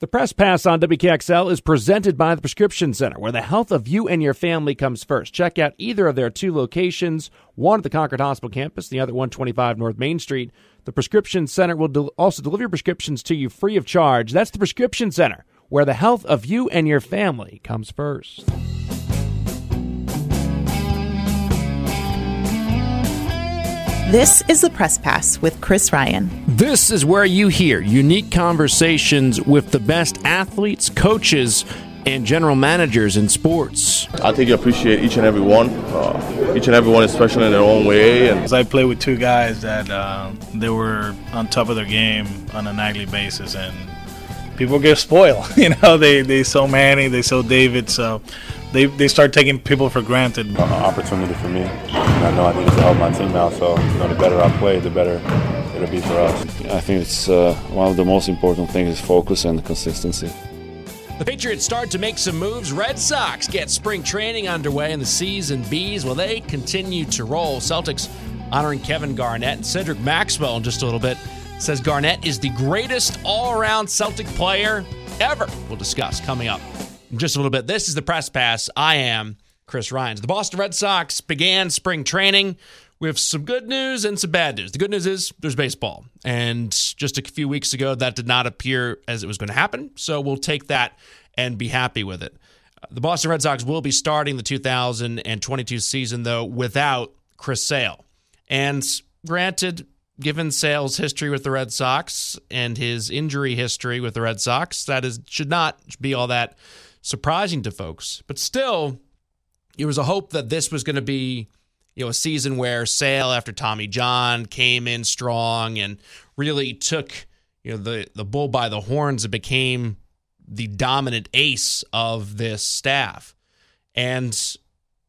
The Press Pass on WKXL is presented by the Prescription Center, where the health of you and your family comes first. Check out either of their two locations, one at the Concord Hospital campus, the other 125 North Main Street. The Prescription Center will also deliver your prescriptions to you free of charge. That's the Prescription Center, where the health of you and your family comes first. This is the Press Pass with Chris Ryan. This is where you hear unique conversations with the best athletes, coaches, and general managers in sports. I think you appreciate each and every one. Uh, each and every one is special in their own way. And I play with two guys that uh, they were on top of their game on a nightly basis, and people get spoiled. you know, they they saw Manny, they saw David, so they, they start taking people for granted. An opportunity for me. And I know I need to help my team out, so you know, the better I play, the better it'll be for us. I think it's uh, one of the most important things is focus and consistency. The Patriots start to make some moves. Red Sox get spring training underway, and the C's and B's, well, they continue to roll. Celtics honoring Kevin Garnett and Cedric Maxwell in just a little bit says Garnett is the greatest all around Celtic player ever. We'll discuss coming up in just a little bit. This is the press pass. I am Chris Ryan. The Boston Red Sox began spring training with some good news and some bad news. The good news is there's baseball. And just a few weeks ago, that did not appear as it was going to happen. So we'll take that and be happy with it. Uh, the Boston Red Sox will be starting the 2022 season, though, without Chris Sale. And granted, given Sale's history with the Red Sox and his injury history with the Red Sox, that is should not be all that surprising to folks. But still, it was a hope that this was going to be, you know, a season where Sale after Tommy John came in strong and really took, you know, the the bull by the horns and became the dominant ace of this staff. And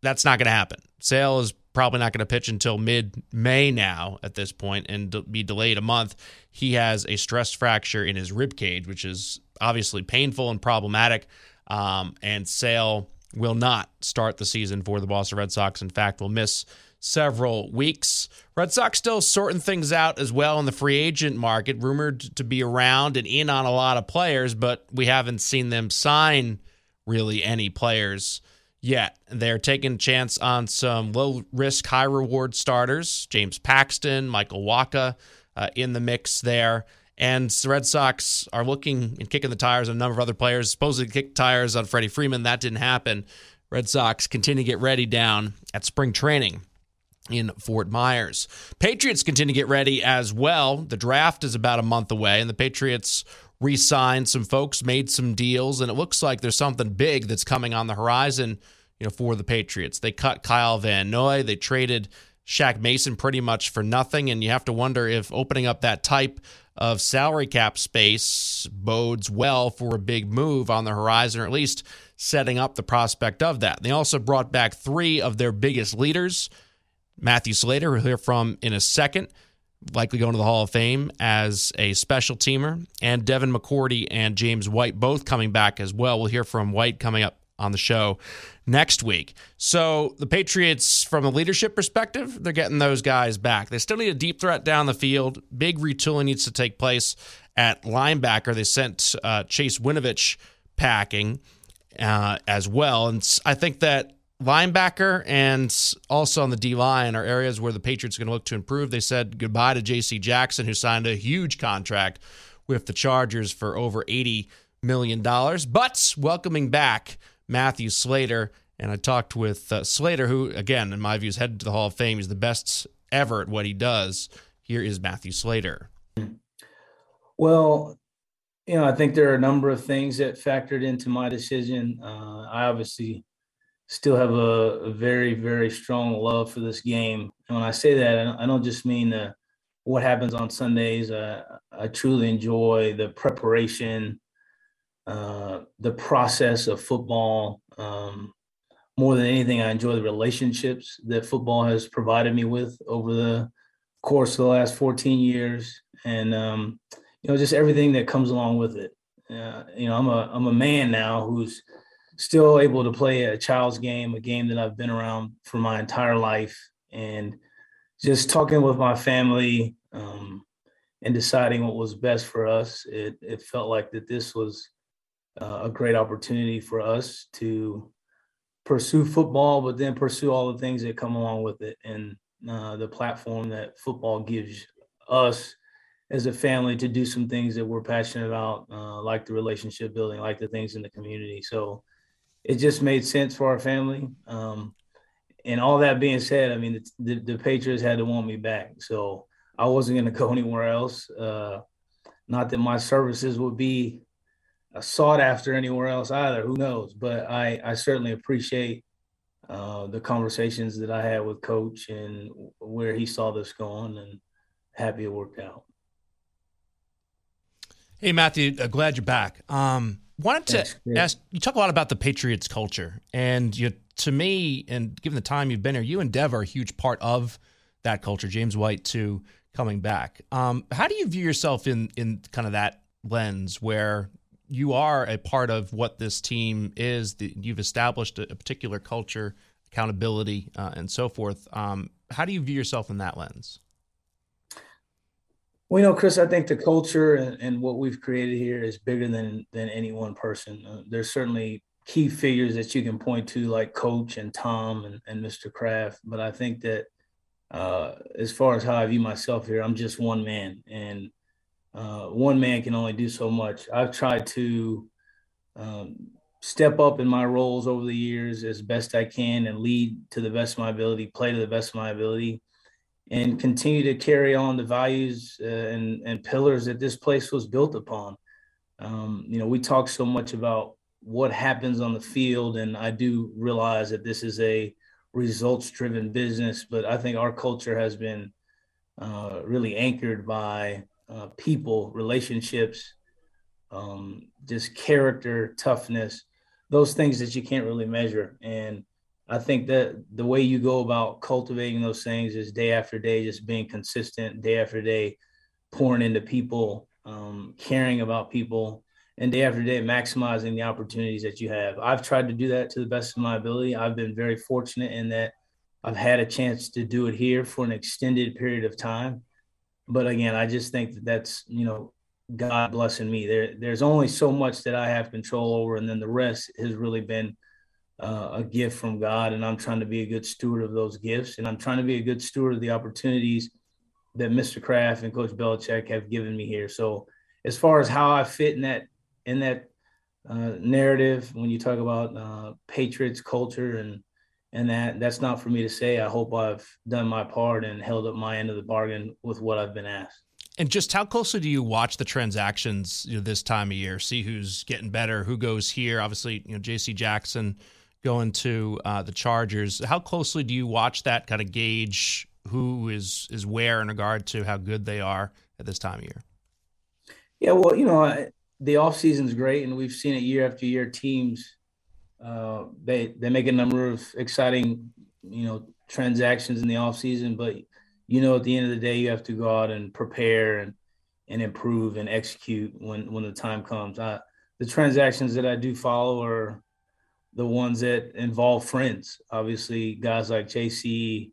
that's not going to happen. Sale is probably not going to pitch until mid May now at this point and be delayed a month. He has a stress fracture in his rib cage, which is obviously painful and problematic. Um, and Sale will not start the season for the Boston Red Sox. In fact, will miss several weeks. Red Sox still sorting things out as well in the free agent market, rumored to be around and in on a lot of players, but we haven't seen them sign really any players yet. They're taking a chance on some low risk, high reward starters. James Paxton, Michael Wacha uh, in the mix there. And the Red Sox are looking and kicking the tires on a number of other players. Supposedly kicked tires on Freddie Freeman. That didn't happen. Red Sox continue to get ready down at spring training in Fort Myers. Patriots continue to get ready as well. The draft is about a month away, and the Patriots re signed some folks, made some deals, and it looks like there's something big that's coming on the horizon you know, for the Patriots. They cut Kyle Van Noy. They traded Shaq Mason pretty much for nothing, and you have to wonder if opening up that type of salary cap space bodes well for a big move on the horizon, or at least setting up the prospect of that. They also brought back three of their biggest leaders. Matthew Slater, we'll hear from in a second, likely going to the Hall of Fame as a special teamer, and Devin McCourty and James White both coming back as well. We'll hear from White coming up on the show next week. So the Patriots, from a leadership perspective, they're getting those guys back. They still need a deep threat down the field. Big retooling needs to take place at linebacker. They sent uh, Chase Winovich packing uh, as well, and I think that linebacker and also on the D line are areas where the Patriots are going to look to improve. They said goodbye to J.C. Jackson, who signed a huge contract with the Chargers for over eighty million dollars, but welcoming back Matthew Slater. And I talked with uh, Slater, who, again, in my view, is headed to the Hall of Fame. He's the best ever at what he does. Here is Matthew Slater. Well, you know, I think there are a number of things that factored into my decision. Uh, I obviously still have a, a, very, very strong love for this game. And when I say that, I don't, I don't just mean uh, what happens on Sundays. Uh, I truly enjoy the preparation, uh, the process of football. Um, more than anything, I enjoy the relationships that football has provided me with over the course of the last 14 years, and um, you know, just everything that comes along with it. Uh, you know, I'm a I'm a man now who's still able to play a child's game, a game that I've been around for my entire life, and just talking with my family um, and deciding what was best for us. It it felt like that this was uh, a great opportunity for us to pursue football, but then pursue all the things that come along with it and uh, the platform that football gives us as a family to do some things that we're passionate about, uh, like the relationship building, like the things in the community. So it just made sense for our family. Um, and all that being said, I mean, the, the, the, Patriots had to want me back. So I wasn't going to go anywhere else. Uh, not that my services would be sought after anywhere else either. Who knows? But I, I certainly appreciate uh, the conversations that I had with Coach and where he saw this going, and happy it worked out. Hey Matthew, uh, glad you're back. Um, wanted to Thanks, ask you talk a lot about the Patriots culture, and you to me, and given the time you've been here, you and Dev are a huge part of that culture. James White too coming back. Um, how do you view yourself in in kind of that lens where you are a part of what this team is. You've established a, particular culture, accountability, uh, and so forth. Um, how do you view yourself in that lens? Well, you know, Chris, I think the culture and, and what we've created here is bigger than than any one person. Uh, there's certainly key figures that you can point to, like Coach and Tom and, and Mr. Kraft. But I think that uh, as far as how I view myself here, I'm just one man, and uh, one man can only do so much. I've tried to um, step up in my roles over the years as best I can and lead to the best of my ability, play to the best of my ability, and continue to carry on the values uh, and, and pillars that this place was built upon. Um, you know, we talk so much about what happens on the field, and I do realize that this is a results driven business, but I think our culture has been uh, really anchored by uh, people, relationships, um, just character, toughness, those things that you can't really measure. And I think that the way you go about cultivating those things is day after day, just being consistent, day after day, pouring into people, um, caring about people, and day after day, maximizing the opportunities that you have. I've tried to do that to the best of my ability. I've been very fortunate in that I've had a chance to do it here for an extended period of time but again, I just think that that's you know God blessing me. There, there's only so much that I have control over, and then the rest has really been uh, a gift from God. And I'm trying to be a good steward of those gifts, and I'm trying to be a good steward of the opportunities that Mr. Kraft and Coach Belichick have given me here. So, as far as how I fit in that in that uh, narrative, when you talk about uh, Patriots culture and and that that's not for me to say. I hope I've done my part and held up my end of the bargain with what I've been asked. And just how closely do you watch the transactions you know, this time of year? See who's getting better, who goes here. Obviously, you know J.C. Jackson going to uh, the Chargers. How closely do you watch that kind of gauge who is is where in regard to how good they are at this time of year? Yeah, well, you know, the off season is great, and we've seen it year after year. Teams uh, they they make a number of exciting, you know, transactions in the off season, but you know, at the end of the day, you have to go out and prepare and and improve and execute when when the time comes. I, the transactions that I do follow are the ones that involve friends. Obviously, guys like JC,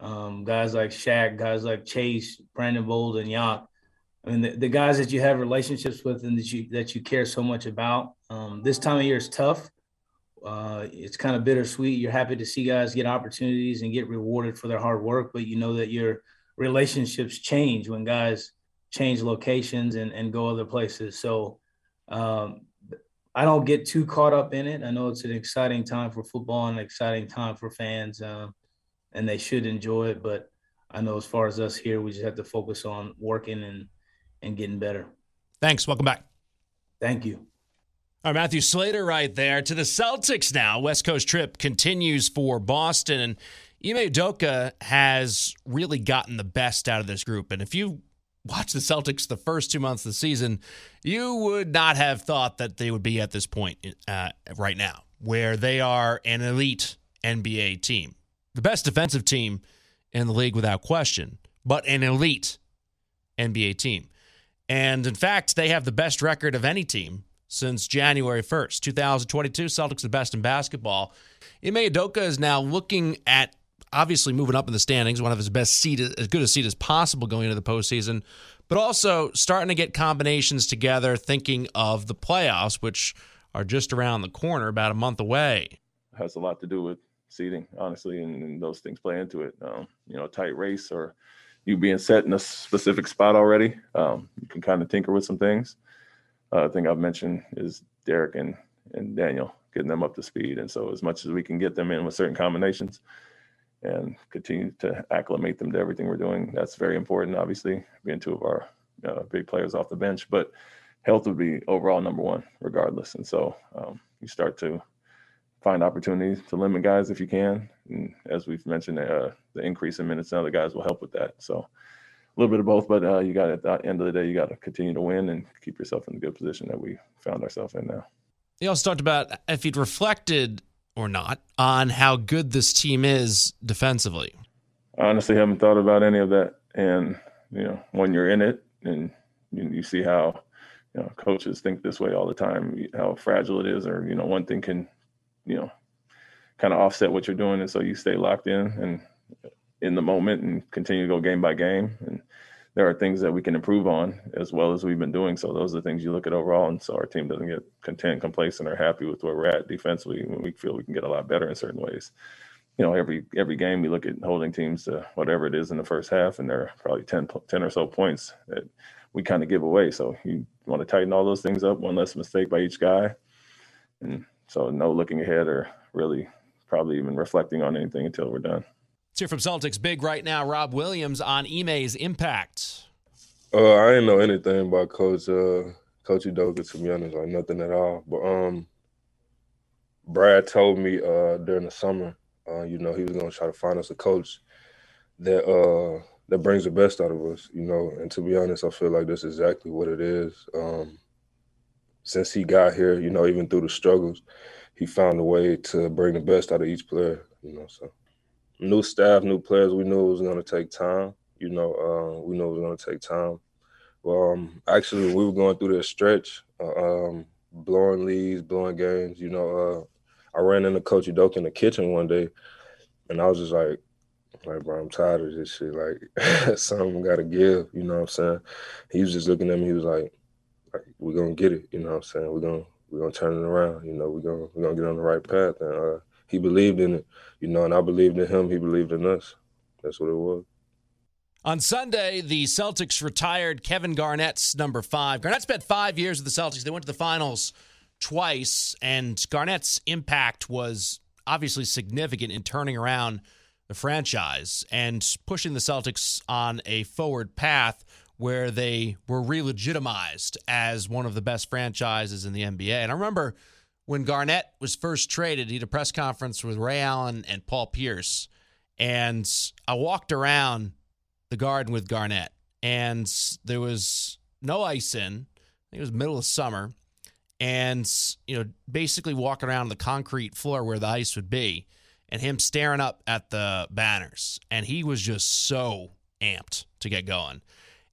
um, guys like Shaq, guys like Chase, Brandon Bolden, Yacht. I mean, the, the, guys that you have relationships with and that you that you care so much about. Um, this time of year is tough uh, it's kind of bittersweet. You're happy to see guys get opportunities and get rewarded for their hard work, but you know that your relationships change when guys change locations and, and go other places. So um, I don't get too caught up in it. I know it's an exciting time for football and an exciting time for fans, uh, and they should enjoy it. But I know as far as us here, we just have to focus on working and and getting better. Thanks. Welcome back. Thank you. Right, Matthew Slater right there. To the Celtics now. West Coast trip continues for Boston. And Ime Udoka has really gotten the best out of this group. And if you watch the Celtics the first two months of the season, you would not have thought that they would be at this point uh, right now, where they are an elite NBA team. The best defensive team in the league without question, but an elite NBA team. And in fact, they have the best record of any team since January 1st. 2022, Celtics the best in basketball. Ime Udoka is now looking at obviously moving up in the standings, one of his best seat, as good a seat as possible going into the postseason. but also starting to get combinations together, thinking of the playoffs, which are just around the corner, about a month away. Has a lot to do with seeding, honestly, and, and those things play into it. Um, you know, a tight race or you being set in a specific spot already, um, you can kind of tinker with some things. Uh, thing I've mentioned is Derek and and Daniel getting them up to speed, and so as much as we can get them in with certain combinations and continue to acclimate them to everything we're doing, that's very important. Obviously, being two of our uh, big players off the bench, but health would be overall number one regardless, and so um, you start to find opportunities to limit guys if you can. And as we've mentioned, uh, the increase in minutes now, the guys will help with that. So a little bit of both, but uh, you got at the end of the day, you got to continue to win and keep yourself in the good position that we found ourselves in now. You also talked about if you'd reflected or not on how good this team is defensively. I honestly haven't thought about any of that. And, you know, when you're in it and you, you see how, you know, coaches think this way all the time, how fragile it is, or, you know, one thing can you know, kind of offset what you're doing, and so you stay locked in and in the moment and continue to go game by game. And there are things that we can improve on as well as we've been doing. So those are the things you look at overall, and so our team doesn't get content, complacent, or happy with where we're at defensively when we feel we can get a lot better in certain ways. You know, every every game we look at holding teams to whatever it is in the first half, and there are probably 10, 10 or so points that we kind of give away. So you want to tighten all those things up, one less mistake by each guy, and so no looking ahead or really probably even reflecting on anything until we're done. From Celtics big right now, Rob Williams on Ime's impact. Uh, I didn't know anything about Coach uh, Coach Udoka to be honest, like nothing at all. But um, Brad told me uh, during the summer, uh, you know, he was gonna try to find us a coach that uh, that brings the best out of us, you know. And to be honest, I feel like that's exactly what it is. Um, since he got here, you know, even through the struggles, he found a way to bring the best out of each player, you know. So new staff, new players, we knew it was gonna take time. You know, uh, we knew it was gonna take time. Well, um, actually, we were going through this stretch, uh, um, blowing leads, blowing games. You know, uh, I ran into Coach Udoka in the kitchen one day, and I was just like, like, bro, I'm tired of this shit. Like, something got to give. You know what I'm saying? He was just looking at me. He was like, like, we're gonna get it. You know what I'm saying? We're gonna we're gonna turn it around. You know, we're gonna we're gonna get on the right path. And uh, he believed in it. You know, and I believed in him. He believed in us. That's what it was. On Sunday, the Celtics retired Kevin Garnett's number five. Garnett spent five years with the Celtics. They went to the finals twice, and Garnett's impact was obviously significant in turning around the franchise and pushing the Celtics on a forward path where they were re-legitimized as one of the best franchises in the NBA. And I remember when Garnett was first traded, he had a press conference with Ray Allen and Paul Pierce, and I walked around the garden with Garnett, and there was no ice in. it was middle of summer, and you know, basically walking around the concrete floor where the ice would be, and him staring up at the banners, and he was just so amped to get going.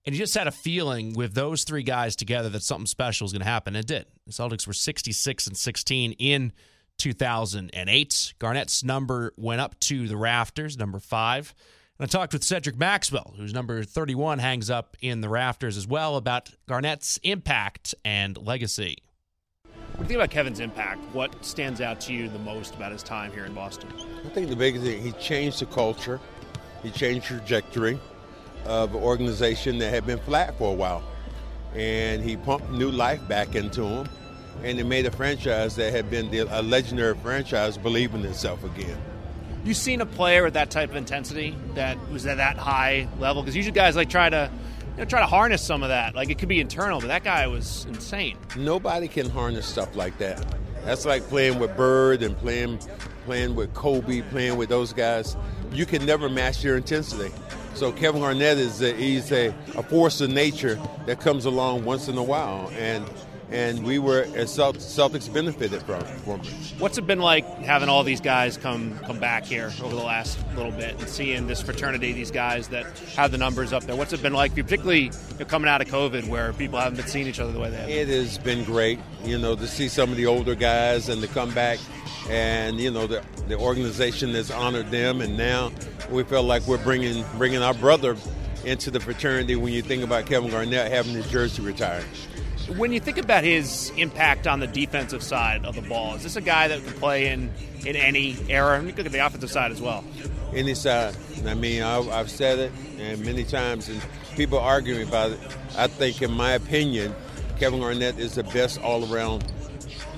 And you just had a feeling with those three guys together that something special was going to happen. And it did. The Celtics were 66 and 16 in 2008. Garnett's number went up to the rafters, number five. And I talked with Cedric Maxwell, whose number 31 hangs up in the rafters as well, about Garnett's impact and legacy. What do you think about Kevin's impact? What stands out to you the most about his time here in Boston? I think the biggest thing, he changed the culture, he changed the trajectory of an organization that had been flat for a while. And he pumped new life back into them. And it made a franchise that had been a legendary franchise believe in itself again. You seen a player with that type of intensity that was at that high level? Because usually guys like try to you know, try to harness some of that. Like it could be internal, but that guy was insane. Nobody can harness stuff like that. That's like playing with Bird and playing playing with Kobe, playing with those guys. You can never match your intensity. So Kevin Garnett is a, he's a, a force of nature that comes along once in a while, and and we were as Celtics benefited from, from it. What's it been like having all these guys come come back here over the last little bit and seeing this fraternity, these guys that have the numbers up there? What's it been like, particularly you know, coming out of COVID, where people haven't been seeing each other the way they have? It has been great, you know, to see some of the older guys and to come back and you know the, the organization has honored them and now we feel like we're bringing bringing our brother into the fraternity when you think about Kevin Garnett having his jersey retired. When you think about his impact on the defensive side of the ball, is this a guy that can play in, in any era? And you look at the offensive side as well. Any side. I mean, I've said it and many times, and people argue about it. I think, in my opinion, Kevin Garnett is the best all-around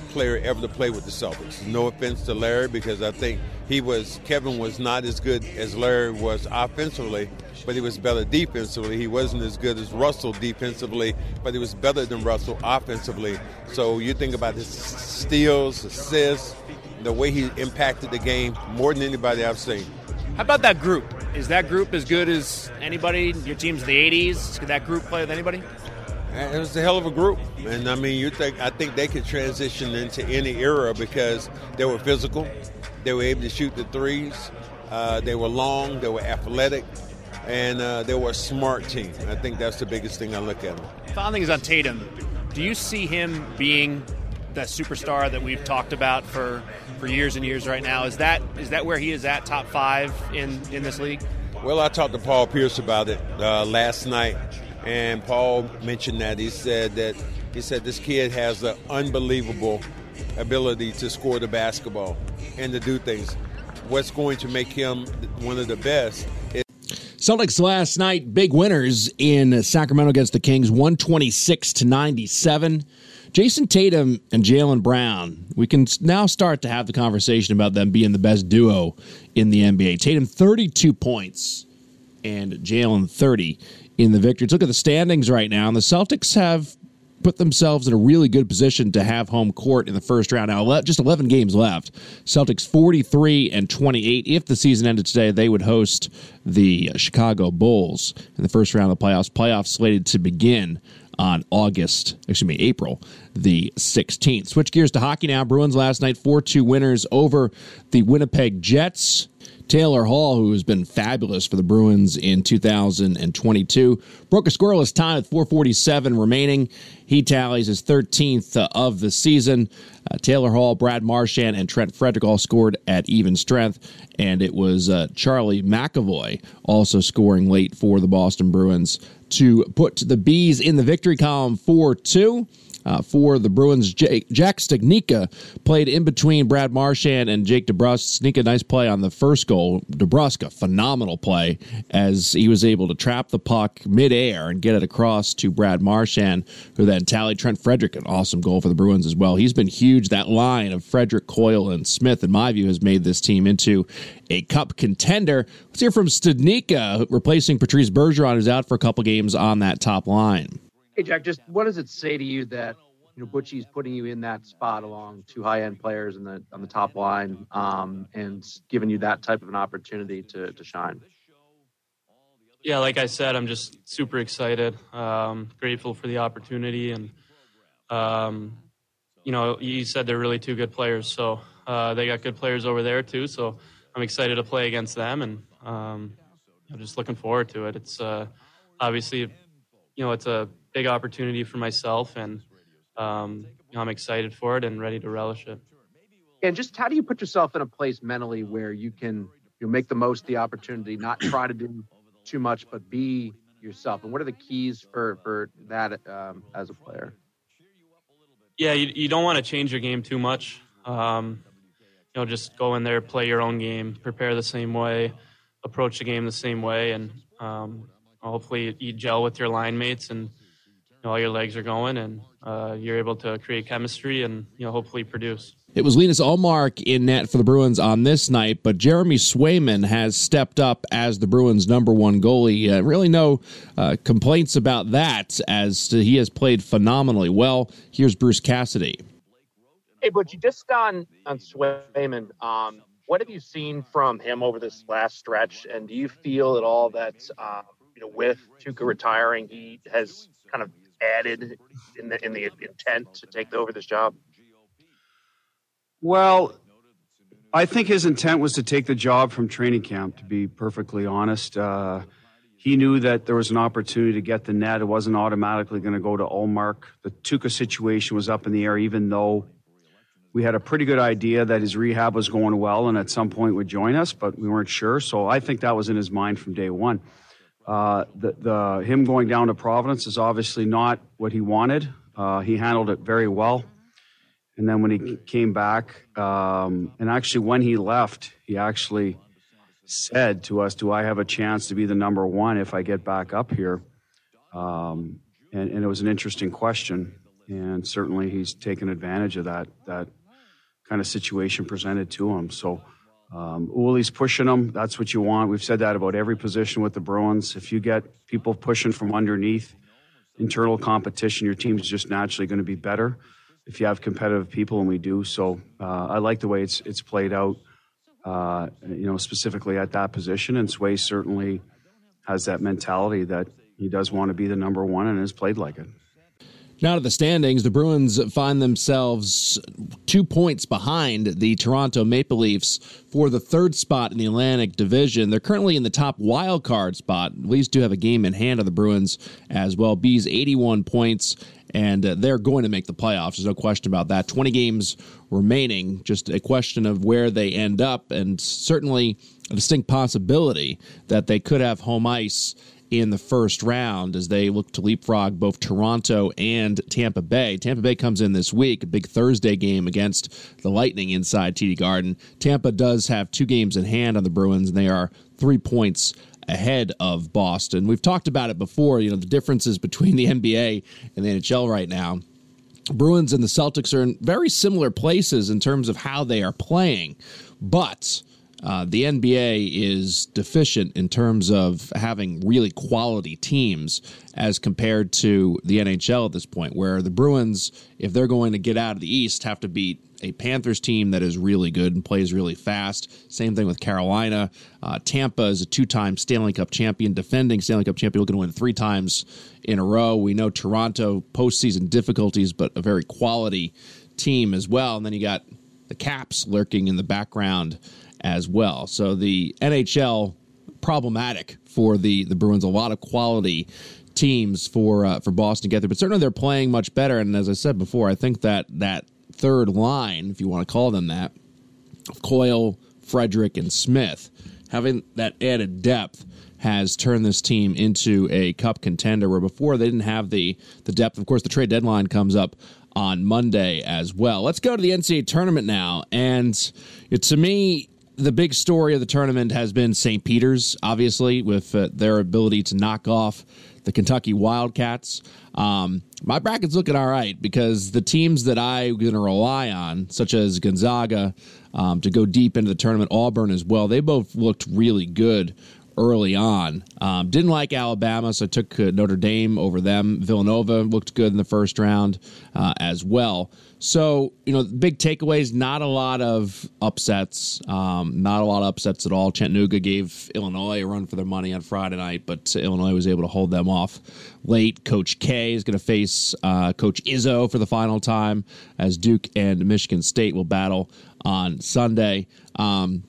player ever to play with the Celtics. No offense to Larry, because I think he was Kevin was not as good as Larry was offensively, but he was better defensively. He wasn't as good as Russell defensively, but he was better than Russell offensively. So you think about his steals, assists, the way he impacted the game more than anybody I've seen. How about that group? Is that group as good as anybody? Your team's the 80s. Could that group play with anybody? It was a hell of a group, and I mean, you think I think they could transition into any era because they were physical, they were able to shoot the threes, uh, they were long, they were athletic, and uh, they were a smart team. I think that's the biggest thing I look at them. Final thing is on Tatum. Do you see him being that superstar that we've talked about for, for years and years right now? Is that is that where he is at top five in, in this league? Well, I talked to Paul Pierce about it uh, last night and Paul mentioned that he said that he said this kid has an unbelievable ability to score the basketball and to do things. What's going to make him one of the best Celtics last night, big winners in Sacramento against the Kings, 126 to 97. Jayson Tatum and Jaylen Brown, we can now start to have the conversation about them being the best duo in the NBA. Tatum, 32 points, and Jaylen, 30 in the victory. Let's look at the standings right now, and the Celtics have put themselves in a really good position to have home court in the first round. Now, just 11 games left. Celtics 43 and 28. If the season ended today, they would host the uh, Chicago Bulls in the first round of the playoffs. Playoffs slated to begin on August, excuse me, April the 16th. Switch gears to hockey now. Bruins last night 4 2 winners over the Winnipeg Jets. Taylor Hall, who has been fabulous for the Bruins in 2022, broke a scoreless tie with 447 remaining. He tallies his 13th uh, of the season. Uh, Taylor Hall, Brad Marchand, and Trent Frederic all scored at even strength, and it was uh, Charlie McAvoy also scoring late for the Boston Bruins to put the Bees in the victory column 4 2 uh, for the Bruins. Jack Studnicka played in between Brad Marchand and Jake DeBrusk. Studnicka, nice play on the first goal. DeBrusk, phenomenal play as he was able to trap the puck midair and get it across to Brad Marchand, who then tallied Trent Frederic, an awesome goal for the Bruins as well. He's been huge. That line of Frederic, Coyle, and Smith, in my view, has made this team into a cup contender. Let's hear from Studnicka, replacing Patrice Bergeron, who's out for a couple games on that top line. Hey, Jack, just what does it say to you that you know Butchie's putting you in that spot along two high end players in the on the top line, um, and giving you that type of an opportunity to to shine? Yeah, like I said, I'm just super excited, um, grateful for the opportunity, and um, you know, you said they're really two good players, so uh, they got good players over there too. So I'm excited to play against them, and um, I'm just looking forward to it. It's uh, obviously, you know, it's a big opportunity for myself, and um, you know, I'm excited for it and ready to relish it. And just how do you put yourself in a place mentally where you can you make the most of the opportunity, not try to do too much, but be yourself? And what are the keys for for that um, as a player? Yeah, you, you don't want to change your game too much. Um, you know, just go in there, play your own game, prepare the same way, approach the game the same way, and um, hopefully you gel with your line mates and know, all your legs are going and uh, you're able to create chemistry and you know hopefully produce. It was Linus Ullmark in net for the Bruins on this night, but Jeremy Swayman has stepped up as the Bruins' number one goalie. Uh, really, no uh, complaints about that, as he has played phenomenally well. Here's Bruce Cassidy. Hey, but you just on on Swayman. Um, what have you seen from him over this last stretch, and do you feel at all that uh, you know with Tuukka retiring, he has kind of added in the in the intent to take over this job? Well, I think his intent was to take the job from training camp. To be perfectly honest, uh, he knew that there was an opportunity to get the net. It wasn't automatically going to go to Ullmark. The Tuukka situation was up in the air, even though we had a pretty good idea that his rehab was going well and at some point would join us, but we weren't sure. So I think that was in his mind from day one. Uh, the, the him going down to Providence is obviously not what he wanted. Uh, he handled it very well. And then when he came back, um, and actually when he left, he actually said to us, "Do I have a chance to be the number one if I get back up here?" Um, and, and, it was an interesting question, and certainly he's taken advantage of that that kind of situation presented to him. So. Um, Uli's pushing them. That's what you want. We've said that about every position with the Bruins. If you get people pushing from underneath, internal competition, your team's just naturally going to be better if you have competitive people, and we do. So uh, I like the way it's it's played out. Uh, you know, specifically at that position, and Sway certainly has that mentality that he does want to be the number one and has played like it. Now to the standings, the Bruins find themselves two points behind the Toronto Maple Leafs for the third spot in the Atlantic Division. They're currently in the top wild card spot. Leafs do have a game in hand on the Bruins as well. Bees 81 points, and uh, they're going to make the playoffs. There's no question about that. 20 games remaining, just a question of where they end up, and certainly a distinct possibility that they could have home ice in the first round as they look to leapfrog both Toronto and Tampa Bay. Tampa Bay comes in this week, a big Thursday game against the Lightning inside TD Garden. Tampa does have two games in hand on the Bruins, and they are three points ahead of Boston. We've talked about it before, you know, the differences between the NBA and the NHL right now. Bruins and the Celtics are in very similar places in terms of how they are playing, but uh, the NBA is deficient in terms of having really quality teams as compared to the NHL at this point, where the Bruins, if they're going to get out of the East, have to beat a Panthers team that is really good and plays really fast. Same thing with Carolina. Uh, Tampa is a two time Stanley Cup champion, defending Stanley Cup champion, looking to win three times in a row. We know Toronto postseason difficulties, but a very quality team as well. And then you got the Caps lurking in the background as well. So the NHL problematic for the the Bruins. A lot of quality teams for uh, for Boston together, but certainly they're playing much better. And as I said before, I think that that third line, if you want to call them that, Coyle, Frederic, and Smith, having that added depth has turned this team into a cup contender where before they didn't have the the depth. Of course, the trade deadline comes up on Monday as well. Let's go to the NCAA tournament now. And to me, the big story of the tournament has been St. Peter's, obviously, with uh, their ability to knock off the Kentucky Wildcats. Um, my bracket's looking all right because the teams that I'm going to rely on, such as Gonzaga, um, to go deep into the tournament, Auburn as well, they both looked really good early on. Um, didn't like Alabama, so I took uh, Notre Dame over them. Villanova looked good in the first round uh, as well. So, you know, big takeaways, not a lot of upsets, um, not a lot of upsets at all. Chattanooga gave Illinois a run for their money on Friday night, but Illinois was able to hold them off late. Coach K is going to face uh, Coach Izzo for the final time as Duke and Michigan State will battle on Sunday. Um,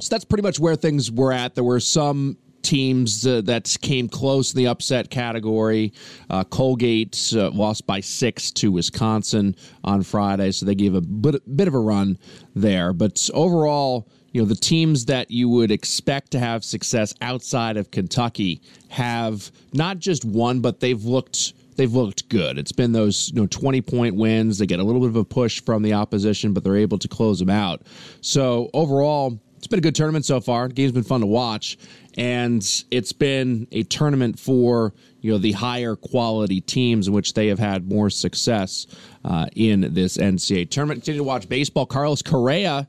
so that's pretty much where things were at. There were some teams uh, that came close in the upset category. Uh, Colgate uh, lost by six to Wisconsin on Friday, so they gave a bit, bit of a run there. But overall, you know, the teams that you would expect to have success outside of Kentucky have not just won, but they've looked they've looked good. It's been those you know 20 point wins. They get a little bit of a push from the opposition, but they're able to close them out. So overall, it's been a good tournament so far. The game's been fun to watch, and it's been a tournament for you know the higher quality teams in which they have had more success uh, in this NCAA tournament. Continue to watch baseball. Carlos Correa.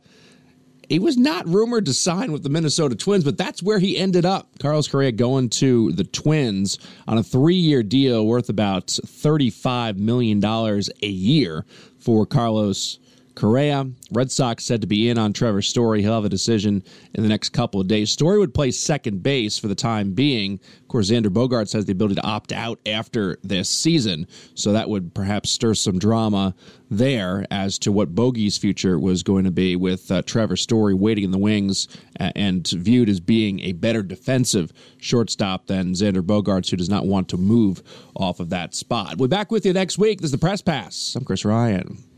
He was not rumored to sign with the Minnesota Twins, but that's where he ended up. Carlos Correa going to the Twins on a three year deal worth about $35 million a year for Carlos Correa, Red Sox said to be in on Trevor Story. He'll have a decision in the next couple of days. Story would play second base for the time being. Of course, Xander Bogaerts has the ability to opt out after this season, so that would perhaps stir some drama there as to what Bogey's future was going to be with uh, Trevor Story waiting in the wings and viewed as being a better defensive shortstop than Xander Bogaerts, who does not want to move off of that spot. We'll be back with you next week. This is the Press Pass. I'm Chris Ryan.